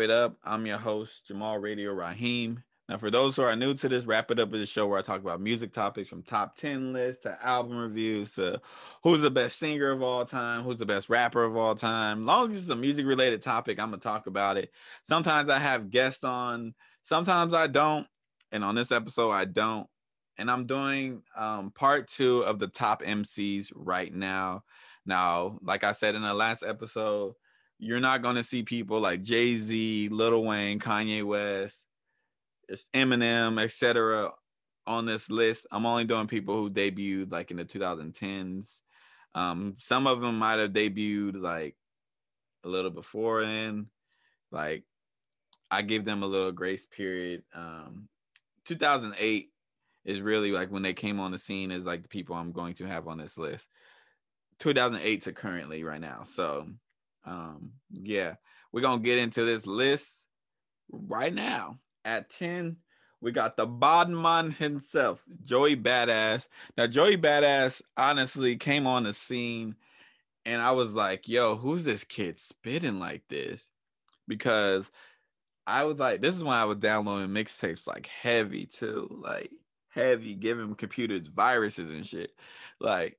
It Up. I'm your host, Jamal Radio Raheem. Now, for those who are new to this, Wrap It Up is a show where I talk about music topics from top 10 lists to album reviews to who's the best singer of all time, who's the best rapper of all time. Long as it's a music related topic, I'm going to talk about it. Sometimes I have guests on, sometimes I don't. And on this episode, I don't. And I'm doing um, part two of the top MCs right now. Now, like I said in the last episode, you're not going to see people like Jay Z, Lil Wayne, Kanye West, Eminem, etc. on this list. I'm only doing people who debuted like in the 2010s. Um, some of them might have debuted like a little before then. Like I give them a little grace period. Um, 2008 is really like when they came on the scene is like the people I'm going to have on this list. 2008 to currently right now. So um, yeah, we're gonna get into this list right now. At 10, we got the Bodman himself, Joey Badass. Now, Joey Badass honestly came on the scene, and I was like, yo, who's this kid spitting like this? Because I was like, this is when I was downloading mixtapes like heavy too, like heavy, giving computers viruses and shit. Like,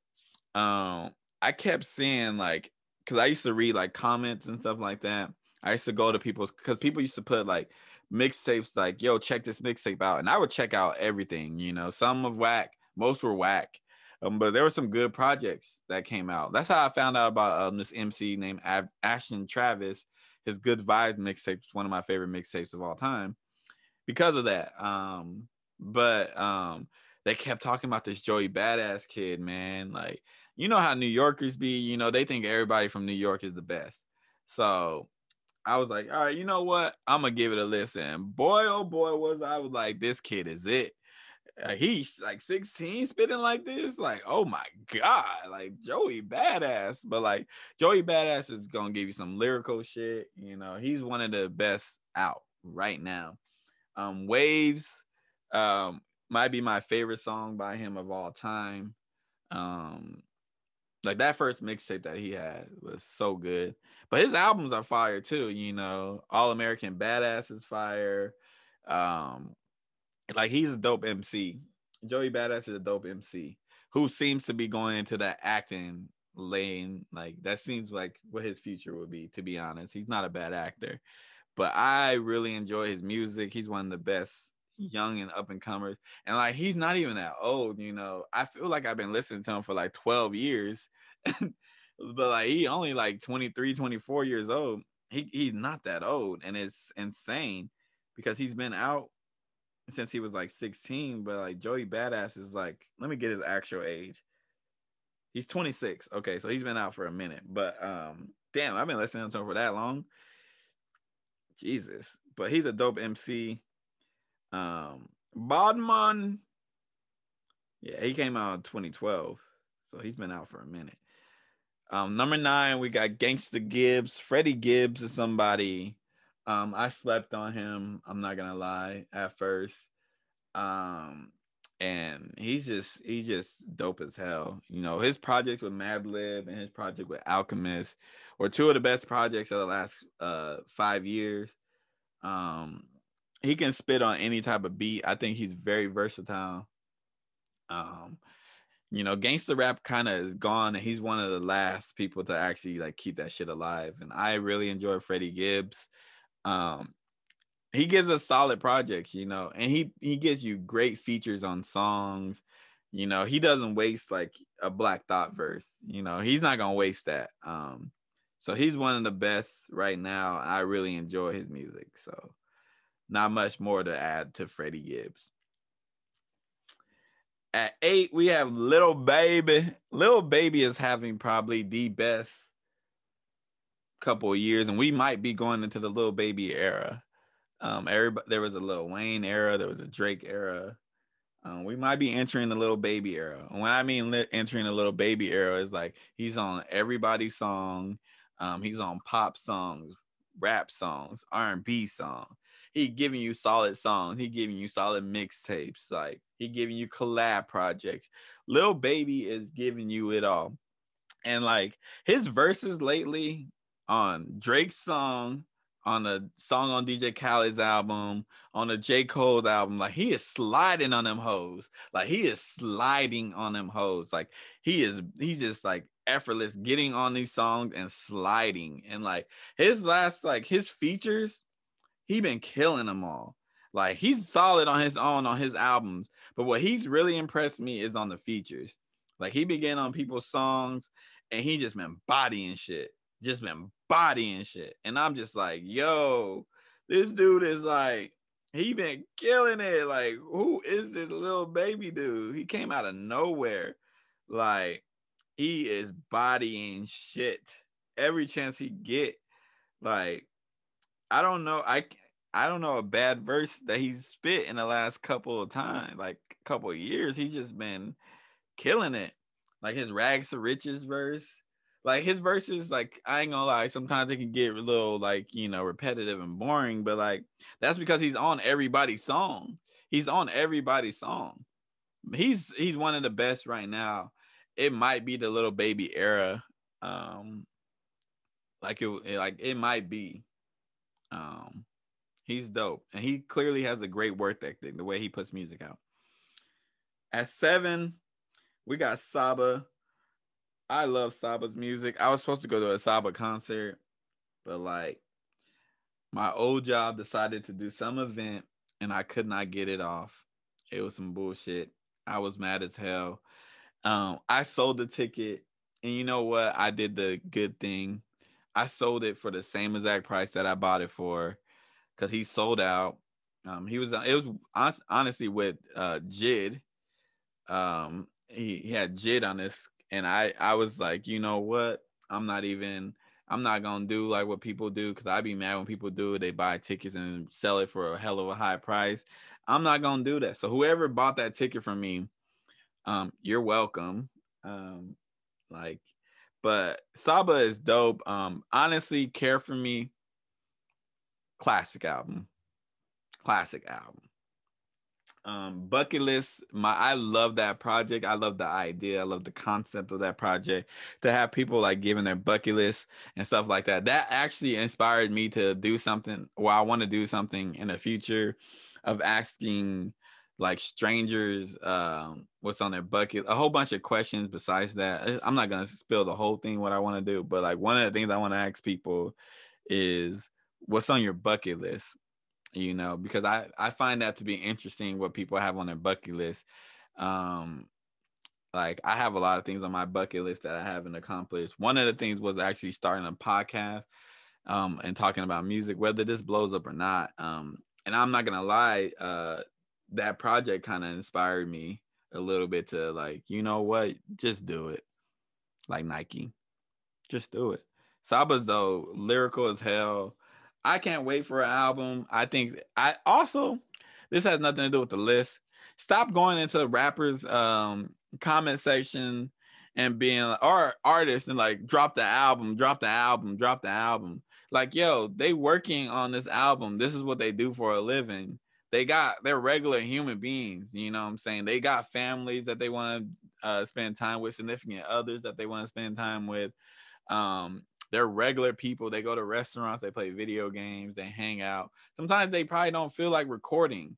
um, I kept seeing like because I used to read like comments and stuff like that. I used to go to people's because people used to put like mixtapes like, yo, check this mixtape out. And I would check out everything, you know, some of whack, most were whack. Um, but there were some good projects that came out. That's how I found out about um, this MC named Ab- Ashton Travis. His Good Vibes mixtape is one of my favorite mixtapes of all time because of that. Um, but um, they kept talking about this Joey Badass kid, man. Like you know how New Yorkers be, you know, they think everybody from New York is the best. So I was like, all right, you know what? I'm gonna give it a listen. Boy, oh boy, was I was like, this kid is it. Uh, he's like 16 spitting like this. Like, oh my god, like Joey Badass. But like Joey Badass is gonna give you some lyrical shit. You know, he's one of the best out right now. Um, Waves um might be my favorite song by him of all time. Um, like that first mixtape that he had was so good. But his albums are fire too, you know. All American Badass is fire. Um like he's a dope MC. Joey Badass is a dope MC who seems to be going into that acting lane. Like that seems like what his future would be, to be honest. He's not a bad actor. But I really enjoy his music. He's one of the best young and up and comers. And like he's not even that old, you know. I feel like I've been listening to him for like 12 years. but like he only like 23, 24 years old. He he's not that old. And it's insane because he's been out since he was like 16. But like Joey Badass is like, let me get his actual age. He's 26. Okay, so he's been out for a minute. But um, damn, I've been listening to him for that long. Jesus. But he's a dope MC. Um, Bodman, yeah, he came out in 2012, so he's been out for a minute. Um, number nine, we got Gangsta Gibbs. Freddie Gibbs is somebody. Um, I slept on him. I'm not gonna lie at first. Um, and he's just he's just dope as hell. You know, his project with Madlib and his project with Alchemist were two of the best projects of the last uh five years. Um, he can spit on any type of beat. I think he's very versatile. Um, you know, gangster rap kind of is gone, and he's one of the last people to actually like keep that shit alive. And I really enjoy Freddie Gibbs. Um, he gives us solid projects, you know, and he he gives you great features on songs. You know, he doesn't waste like a Black Thought verse. You know, he's not gonna waste that. Um, so he's one of the best right now. I really enjoy his music. So not much more to add to Freddie Gibbs. At eight, we have Lil Baby. Lil Baby is having probably the best couple of years, and we might be going into the Lil Baby era. Um, everybody, there was a Lil Wayne era, there was a Drake era. Um, we might be entering the Lil Baby era. And when I mean li- entering the Lil Baby era, is like he's on everybody's song. Um, he's on pop songs, rap songs, R and B songs he giving you solid songs. He giving you solid mixtapes. Like he giving you collab projects. Lil Baby is giving you it all. And like his verses lately on Drake's song, on the song on DJ Khaled's album, on the J. Cole album. Like he is sliding on them hoes. Like he is sliding on them hoes. Like he is he's just like effortless getting on these songs and sliding. And like his last like his features, he been killing them all. Like he's solid on his own on his albums, but what he's really impressed me is on the features. Like he began on people's songs and he just been bodying shit, just been bodying shit. And I'm just like, yo, this dude is like, he been killing it. Like, who is this Lil Baby dude? He came out of nowhere. Like, he is bodying shit every chance he get. Like, I don't know. I I don't know a bad verse that he's spit in the last couple of times, like couple of years. He's just been killing it. Like his rags to riches verse. Like his verses, like I ain't gonna lie, sometimes it can get a little like you know repetitive and boring, but like that's because he's on everybody's song. He's on everybody's song. He's he's one of the best right now. It might be the Lil Baby era. Um like it like it might be. Um he's dope. And he clearly has a great work ethic, the way he puts music out. At seven, we got Saba. I love Saba's music. I was supposed to go to a Saba concert, but like my old job decided to do some event and I could not get it off. It was some bullshit. I was mad as hell. Um, I sold the ticket, and you know what? I did the good thing. I sold it for the same exact price that I bought it for, because he sold out. Um, he was it was honestly with uh Jid. Um, he, he had Jid on this, and I I was like, you know what? I'm not even. I'm not gonna do like what people do because I be mad when people do it. They buy tickets and sell it for a hell of a high price. I'm not gonna do that. So whoever bought that ticket from me, um, you're welcome. Um, like, but Saba is dope. Um, honestly, care for me. Classic album. Classic album. Um bucket list my i love that project. I love the idea. I love the concept of that project. To have people like giving their bucket list and stuff like that that actually inspired me to do something or i want to do something in the future of asking like strangers um what's on their bucket a whole bunch of questions besides that. I'm not gonna spill the whole thing what i want to do but like one of the things i want to ask people is what's on your bucket list you know, because I I find that to be interesting what people have on their bucket list. Um, like I have a lot of things on my bucket list that I haven't accomplished. One of the things was actually starting a podcast um and talking about music, whether this blows up or not. Um, and I'm not gonna lie, uh, that project kind of inspired me a little bit to like, you know what, just do it, like Nike, just do it. Saba's though lyrical as hell. I can't wait for an album. I think I also this has nothing to do with the list. Stop going into rappers um comment section and being or artists and like drop the album, drop the album, drop the album. Like, yo, they working on this album. This is what they do for a living. They got they're regular human beings, you know what I'm saying? They got families that they want to uh, spend time with, significant others that they want to spend time with. Um, they're regular people. They go to restaurants, they play video games, they hang out. Sometimes they probably don't feel like recording.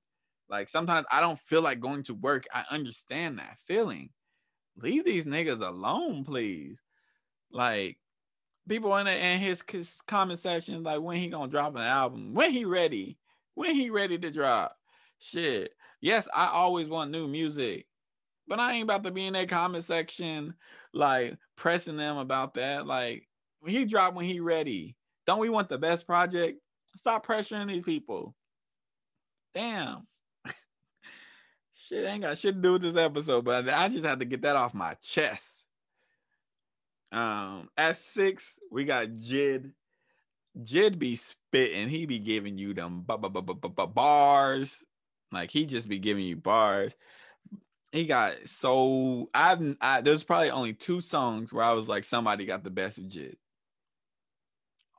Like sometimes I don't feel like going to work. I understand that feeling. Leave these niggas alone, please. Like people in, the, in his, his comment section, like when he gonna drop an album, when he ready, when he ready to drop. Shit. Yes, I always want new music, but I ain't about to be in that comment section like pressing them about that. Like he drop when he ready. Don't we want the best project? Stop pressuring these people. Damn. shit ain't got shit to do with this episode, but I just had to get that off my chest. Um, at six, we got Jid. Jid be spitting. He be giving you them bars. Like he just be giving you bars. He got so I've I, there's probably only two songs where I was like somebody got the best of Jid.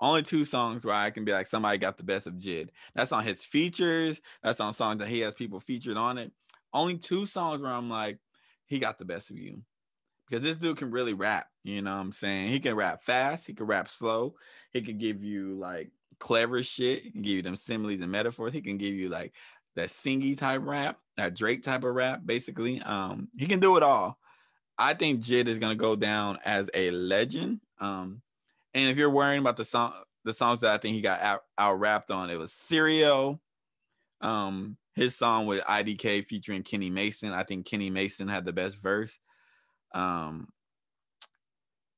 Only two songs where I can be like, somebody got the best of Jid. That's on his features. That's on songs that he has people featured on it. Only two songs where I'm like, he got the best of you. Because this dude can really rap. You know what I'm saying? He can rap fast. He can rap slow. He can give you like clever shit. He can give you them similes and metaphors. He can give you like that singy type rap, that Drake type of rap, basically. Um, he can do it all. I think JID is gonna go down as a legend. Um, and if you're worrying about the song, the songs that I think he got out, out rapped on, it was Serial, um, his song with IDK featuring Kenny Mason. I think Kenny Mason had the best verse. Um,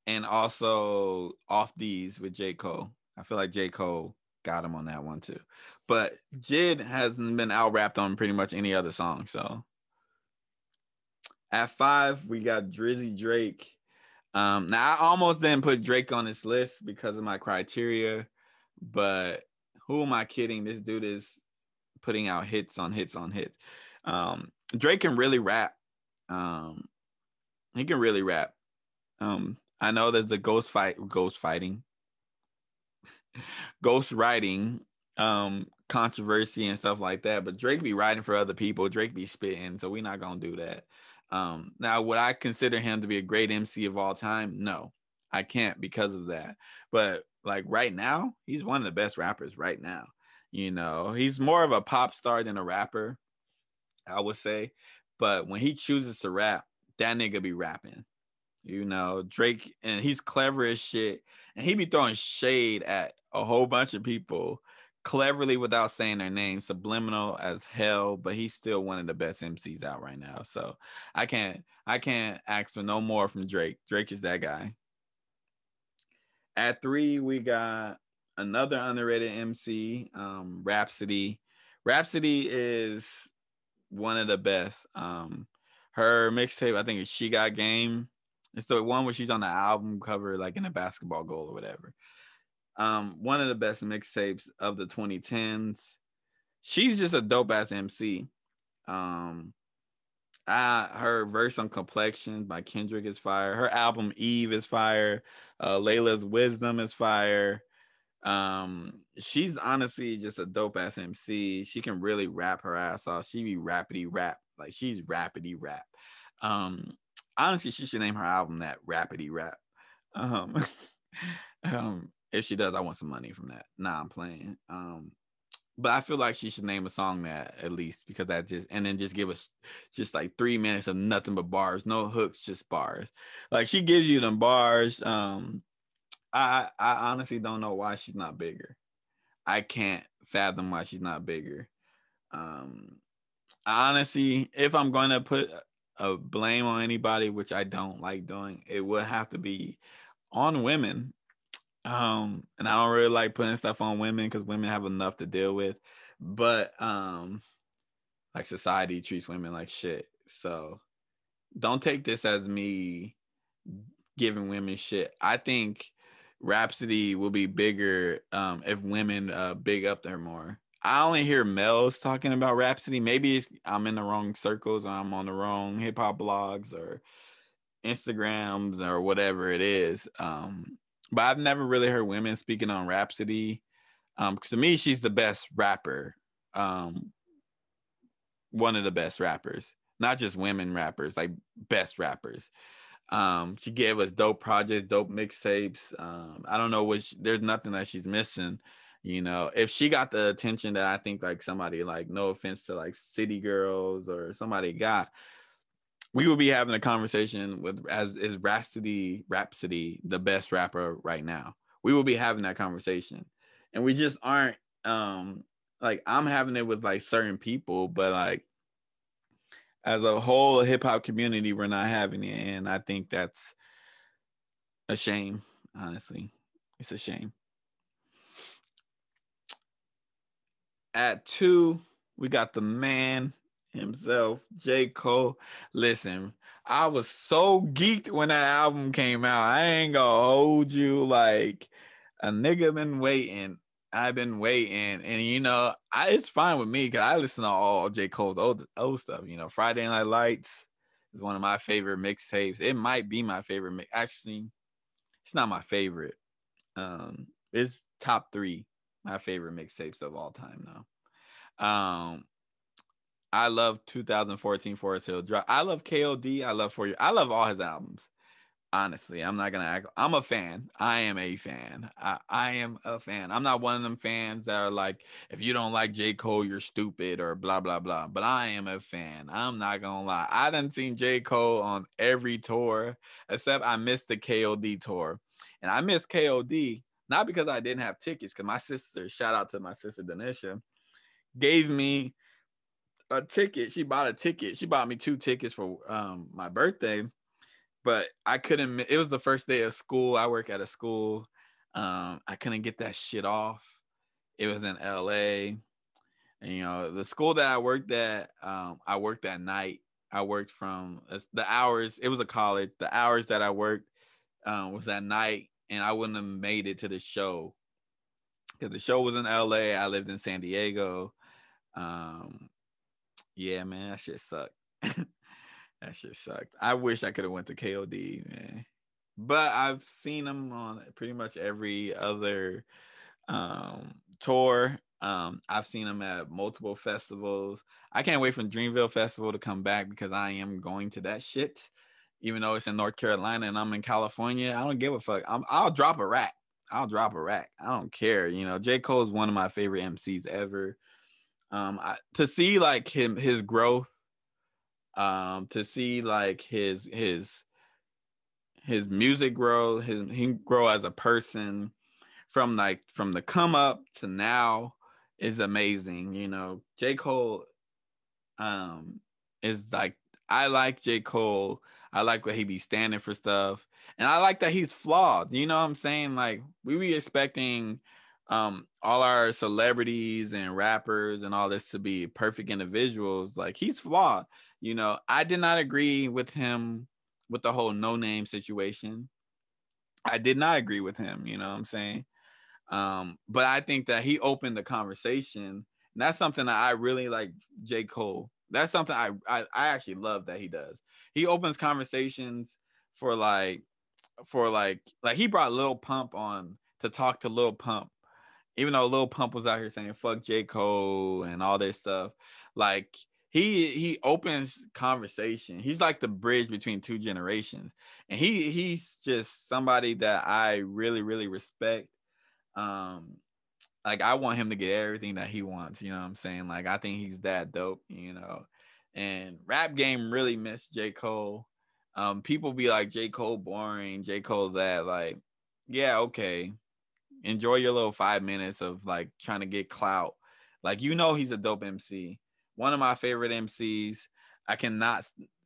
and also off Deez with J. Cole. I feel like J. Cole got him on that one too. But JID hasn't been out rapped on pretty much any other song. So at five, we got Drizzy Drake. Um, now I almost didn't put Drake on this list because of my criteria, but who am I kidding? This dude is putting out hits on hits on hits. Um, Drake can really rap. Um, he can really rap. Um, I know there's a ghost fight, ghost fighting, ghost writing, um, controversy and stuff like that. But Drake be writing for other people. Drake be spitting, so we're not gonna do that. Um, now, would I consider him to be a great MC of all time? No, I can't because of that. But like right now, he's one of the best rappers right now. You know, he's more of a pop star than a rapper, I would say. But when he chooses to rap, that nigga be rapping. You know, Drake, and he's clever as shit. And he be throwing shade at a whole bunch of people cleverly without saying their name, subliminal as hell, but he's still one of the best MCs out right now. So I can't I can't ask for no more from Drake. Drake is that guy. At three, we got another underrated MC, um, Rhapsody. Rapsody is one of the best. Um, her mixtape, I think, is She Got Game. It's the one where she's on the album cover, like in a basketball goal or whatever. Um, one of the best mixtapes of the 2010s. She's just a dope ass MC. Um, I her verse on Complexions by Kendrick is fire. Her album Eve is fire. Uh, Laila's Wisdom is fire. Um, she's honestly just a dope ass MC. She can really rap her ass off. She be rapidy rap, like she's rapidy rap. Um, honestly, she should name her album that rapidy rap. Um, um, if she does, I want some money from that. Nah, I'm playing. Um, but I feel like she should name a song that at least because that just and then just give us just like three minutes of nothing but bars, no hooks, just bars. Like she gives you them bars. Um, I I honestly don't know why she's not bigger. I can't fathom why she's not bigger. Um, honestly, if I'm going to put a blame on anybody, which I don't like doing, it would have to be on women. Um, and I don't really like putting stuff on women because women have enough to deal with. But um, like society treats women like shit. So don't take this as me giving women shit. I think Rapsody will be bigger um, if women uh, big up there more. I only hear males talking about Rapsody. Maybe I'm in the wrong circles or I'm on the wrong hip hop blogs or Instagrams or whatever it is. Um, but I've never really heard women speaking on Rapsody. Um, to me, she's the best rapper. Um, one of the best rappers, not just women rappers, like best rappers. Um, she gave us dope projects, dope mixtapes. Um, I don't know which there's nothing that she's missing. You know, if she got the attention that I think like somebody like no offense to like City Girls or somebody got, we would be having a conversation with as is Rapsody Rapsody the best rapper right now. We will be having that conversation. And we just aren't um like I'm having it with like certain people, but like as a whole hip hop community, we're not having it, and I think that's a shame. Honestly, it's a shame. At two, we got the man himself, J. Cole. Listen, I was so geeked when that album came out. I ain't gonna hold you like a nigga been waiting I've been waiting, and you know, I, it's fine with me because I listen to all J. Cole's old old stuff. You know, Friday Night Lights is one of my favorite mixtapes. It might be my favorite. Mi- Actually, it's not my favorite. Um, it's top three my favorite mixtapes of all time though. Um, I love 2014 Forest Hill Drive. I love KOD. I love For You. I love all his albums. Honestly, I'm not gonna act. I'm a fan. I am a fan. I, I am a fan. I'm not one of them fans that are like, if you don't like J. Cole, you're stupid or blah blah blah. But I am a fan. I'm not gonna lie. I done seen J. Cole on every tour except I missed the KOD tour, and I missed KOD not because I didn't have tickets. Because my sister, shout out to my sister Denisha, gave me a ticket. She bought a ticket. She bought me two tickets for um, my birthday but I couldn't. It was the first day of school. I work at a school. Um, I couldn't get that shit off. It was in L.A. And you know, the school that I worked at, um, I worked at night. I worked from the hours. It was a college. The hours that I worked um, was at night, and I wouldn't have made it to the show because the show was in L.A. I lived in San Diego. Um, yeah, man, that shit sucked. That shit sucked. I wish I could have went to KOD, man. But I've seen them on pretty much every other um, tour. Um, I've seen them at multiple festivals. I can't wait for Dreamville Festival to come back because I am going to that shit. Even though it's in North Carolina and I'm in California, I don't give a fuck. I'm, I'll drop a rack. I'll drop a rack. I don't care. You know, J. Cole is one of my favorite MCs ever. Um, I, to see like him his growth um to see like his his his music grow his he grow as a person from like from the come up to now is amazing you know? J. Cole um is like i like j. Cole. I like what he be standing for stuff. And i like that he's flawed you know what i'm saying? Like we be expecting um all our celebrities and rappers and all this to be perfect individuals like he's flawed you know, I did not agree with him with the whole no name situation. I did not agree with him, you know what I'm saying? Um, but I think that he opened the conversation. And that's something that I really like J. Cole. That's something I, I I actually love that he does. He opens conversations for like for like like he brought Lil Pump on to talk to Lil Pump. Even though Lil Pump was out here saying fuck J. Cole and all this stuff. Like he he opens conversation. He's like the bridge between two generations, and he he's just somebody that I really really respect. Um, like I want him to get everything that he wants. You know what I'm saying? Like I think he's that dope. You know, and rap game really missed J Cole. Um, people be like J Cole boring, J Cole that like, yeah, okay, enjoy your little five minutes of like trying to get clout. Like you know he's a dope MC one of my favorite MCs. I cannot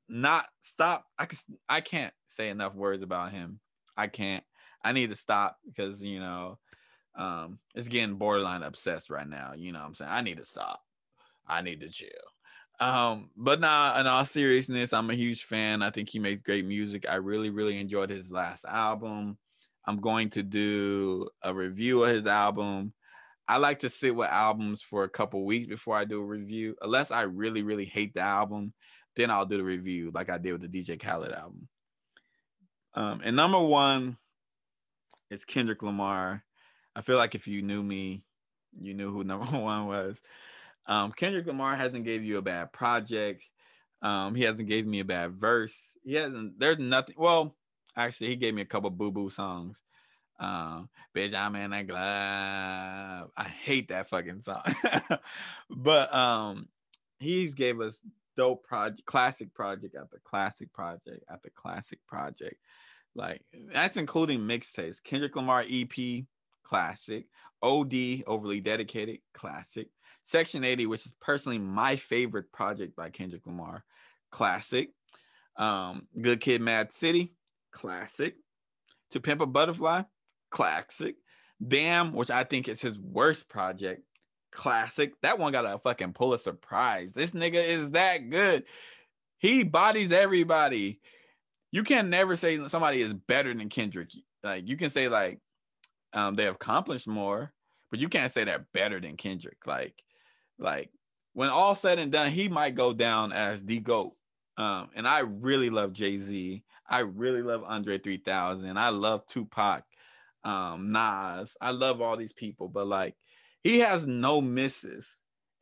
not stop. I can I can't say enough words about him. I can't. I need to stop because you know um it's getting borderline obsessed right now. You know what I'm saying? I need to stop. I need to chill. Um, but nah, in all seriousness, I'm a huge fan. I think he makes great music. I really, really enjoyed his last album. I'm going to do a review of his album I like to sit with albums for a couple weeks before I do a review. Unless I really, really hate the album, then I'll do the review like I did with the DJ Khaled album. Um, and number one is Kendrick Lamar. I feel like if you knew me, you knew who number one was. Um, Kendrick Lamar hasn't gave you a bad project. Um, he hasn't gave me a bad verse. He hasn't. There's nothing. Well, actually, he gave me a couple boo boo songs. Um, bitch, I'm in a glove. I hate that fucking song. but um, he's gave us dope project, classic project after classic project after classic project. Like that's including mixtapes. Kendrick Lamar EP, classic. OD, overly dedicated, classic. Section 80, which is personally my favorite project by Kendrick Lamar, classic. Um, Good Kid, Mad City, classic. To Pimp a Butterfly, classic. Damn, which I think is his worst project, classic. That one got a fucking Pulitzer Prize. This nigga is that good. He bodies everybody. You can never say somebody is better than Kendrick. Like you can say like um they accomplished more, but you can't say they're better than Kendrick. Like, like when all said and done, he might go down as the GOAT. Um, and I really love Jay-Z. I really love Andre 3000. I love Tupac um, Nas. I love all these people, but like he has no misses.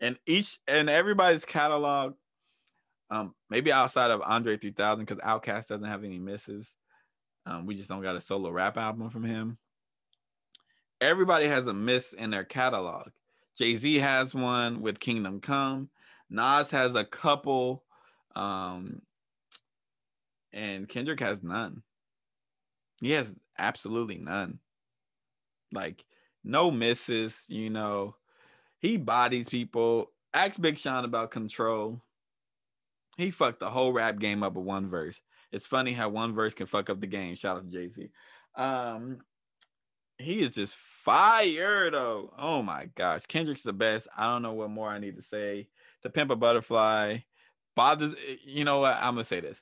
And each and everybody's catalog, um, maybe outside of Andre 3000, because Outkast doesn't have any misses. Um, we just don't got a solo rap album from him. Everybody has a miss in their catalog. Jay Z has one with Kingdom Come. Nas has a couple, um, and Kendrick has none. He has absolutely none. Like no misses, you know. He bodies people. Ask Big Sean about control. He fucked the whole rap game up with one verse. It's funny how one verse can fuck up the game. Shout out to Jay Z. Um, he is just fire though. Oh my gosh, Kendrick's the best. I don't know what more I need to say. To Pimp a Butterfly bothers. You know what? I'm gonna say this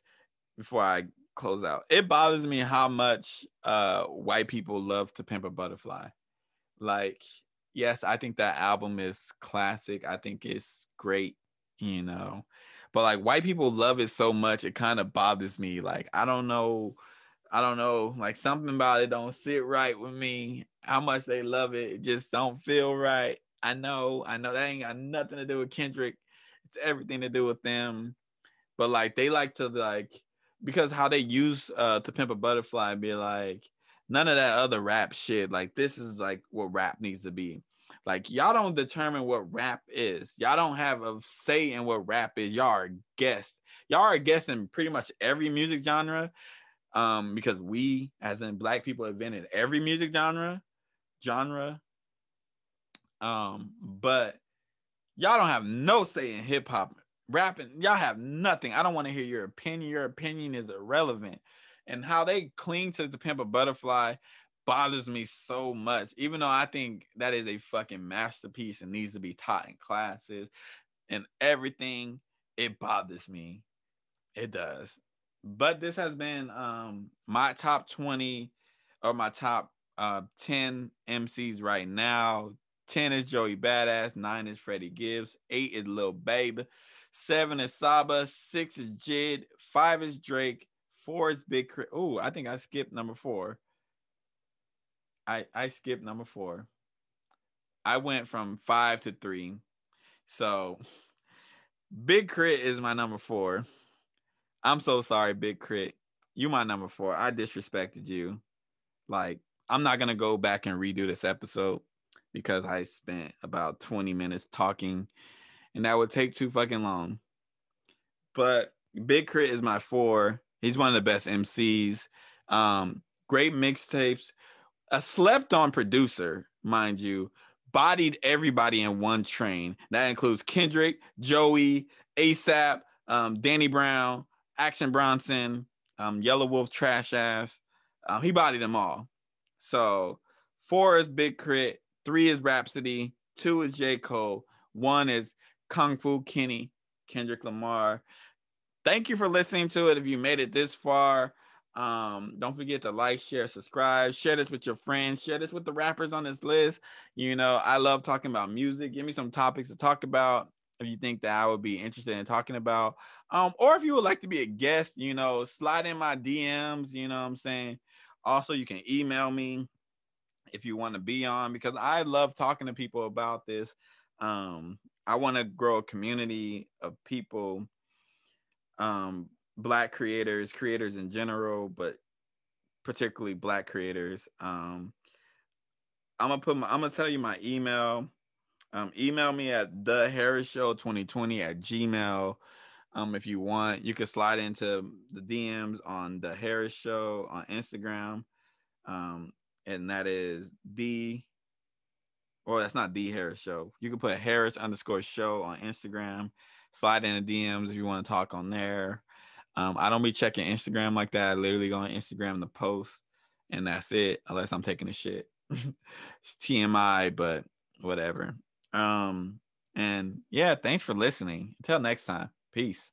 before I close out. It bothers me how much uh white people love To Pimp a Butterfly. Like, yes, I think that album is classic. I think it's great. You know, but like white people love it so much, it kind of bothers me. Like, I don't know I don't know, like something about it don't sit right with me. How much they love it, it just don't feel right. I know, I know that ain't got nothing to do with Kendrick. It's everything to do with them. But like they like to like because how they use uh to pimp a butterfly and be like none of that other rap shit. Like this is like what rap needs to be. Like y'all don't determine what rap is. Y'all don't have a say in what rap is. Y'all are guests. Y'all are guessing pretty much every music genre um, because we, as in black people, invented every music genre, genre. Um, but y'all don't have no say in hip hop, rapping. Y'all have nothing. I don't want to hear your opinion. Your opinion is irrelevant. And how they cling to the pimp a butterfly bothers me so much, even though I think that is a fucking masterpiece and needs to be taught in classes and everything. It bothers me. It does but this has been um my top 20 or my top uh 10 MCs right now. 10 is Joey Badass, 9 is Freddie Gibbs, 8 is Lil Babe, 7 is Saba, 6 is Jid, 5 is Drake, 4 is Big Crit. Oh, I think I skipped number 4. I I skipped number 4. I went from 5 to 3. So Big K.R.I.T. is my number 4. I'm so sorry, Big Crit. You my number four. I disrespected you. Like, I'm not gonna go back and redo this episode because I spent about 20 minutes talking, and that would take too fucking long. But Big K.R.I.T. is my four. He's one of the best MCs. Um, great mixtapes. A slept on producer, mind you, bodied everybody in one train. That includes Kendrick, Joey, ASAP, um, Danny Brown, Action Bronson, um, Wolf, Trash Ass. Um, he bodied them all. So four is Big K.R.I.T., three is Rapsody, two is J. Cole, one is Kung Fu Kenny, Kendrick Lamar. Thank you for listening to it. If you made it this far, um, don't forget to like, share, subscribe, share this with your friends, share this with the rappers on this list. You know, I love talking about music. Give me some topics to talk about if you think that I would be interested in talking about. Um, or if you would like to be a guest, you know, slide in my DMs, you know what I'm saying? Also, you can email me if you want to be on because I love talking to people about this. Um, I want to grow a community of people, um, black creators, creators in general, but particularly black creators. Um, I'm gonna put my, I'm gonna tell you my email um, email me at the Harris Show 2020 at Gmail. Um, if you want, you can slide into the DMs on the Harris Show on Instagram. Um, and that is the or that's not the Harris Show. You can put Harris underscore show on Instagram. Slide in the DMs if you want to talk on there. Um, I don't be checking Instagram like that. I literally go on Instagram to post, and that's it, unless I'm taking a shit. it's TMI, but whatever. Um, and yeah, thanks for listening. Until next time, peace.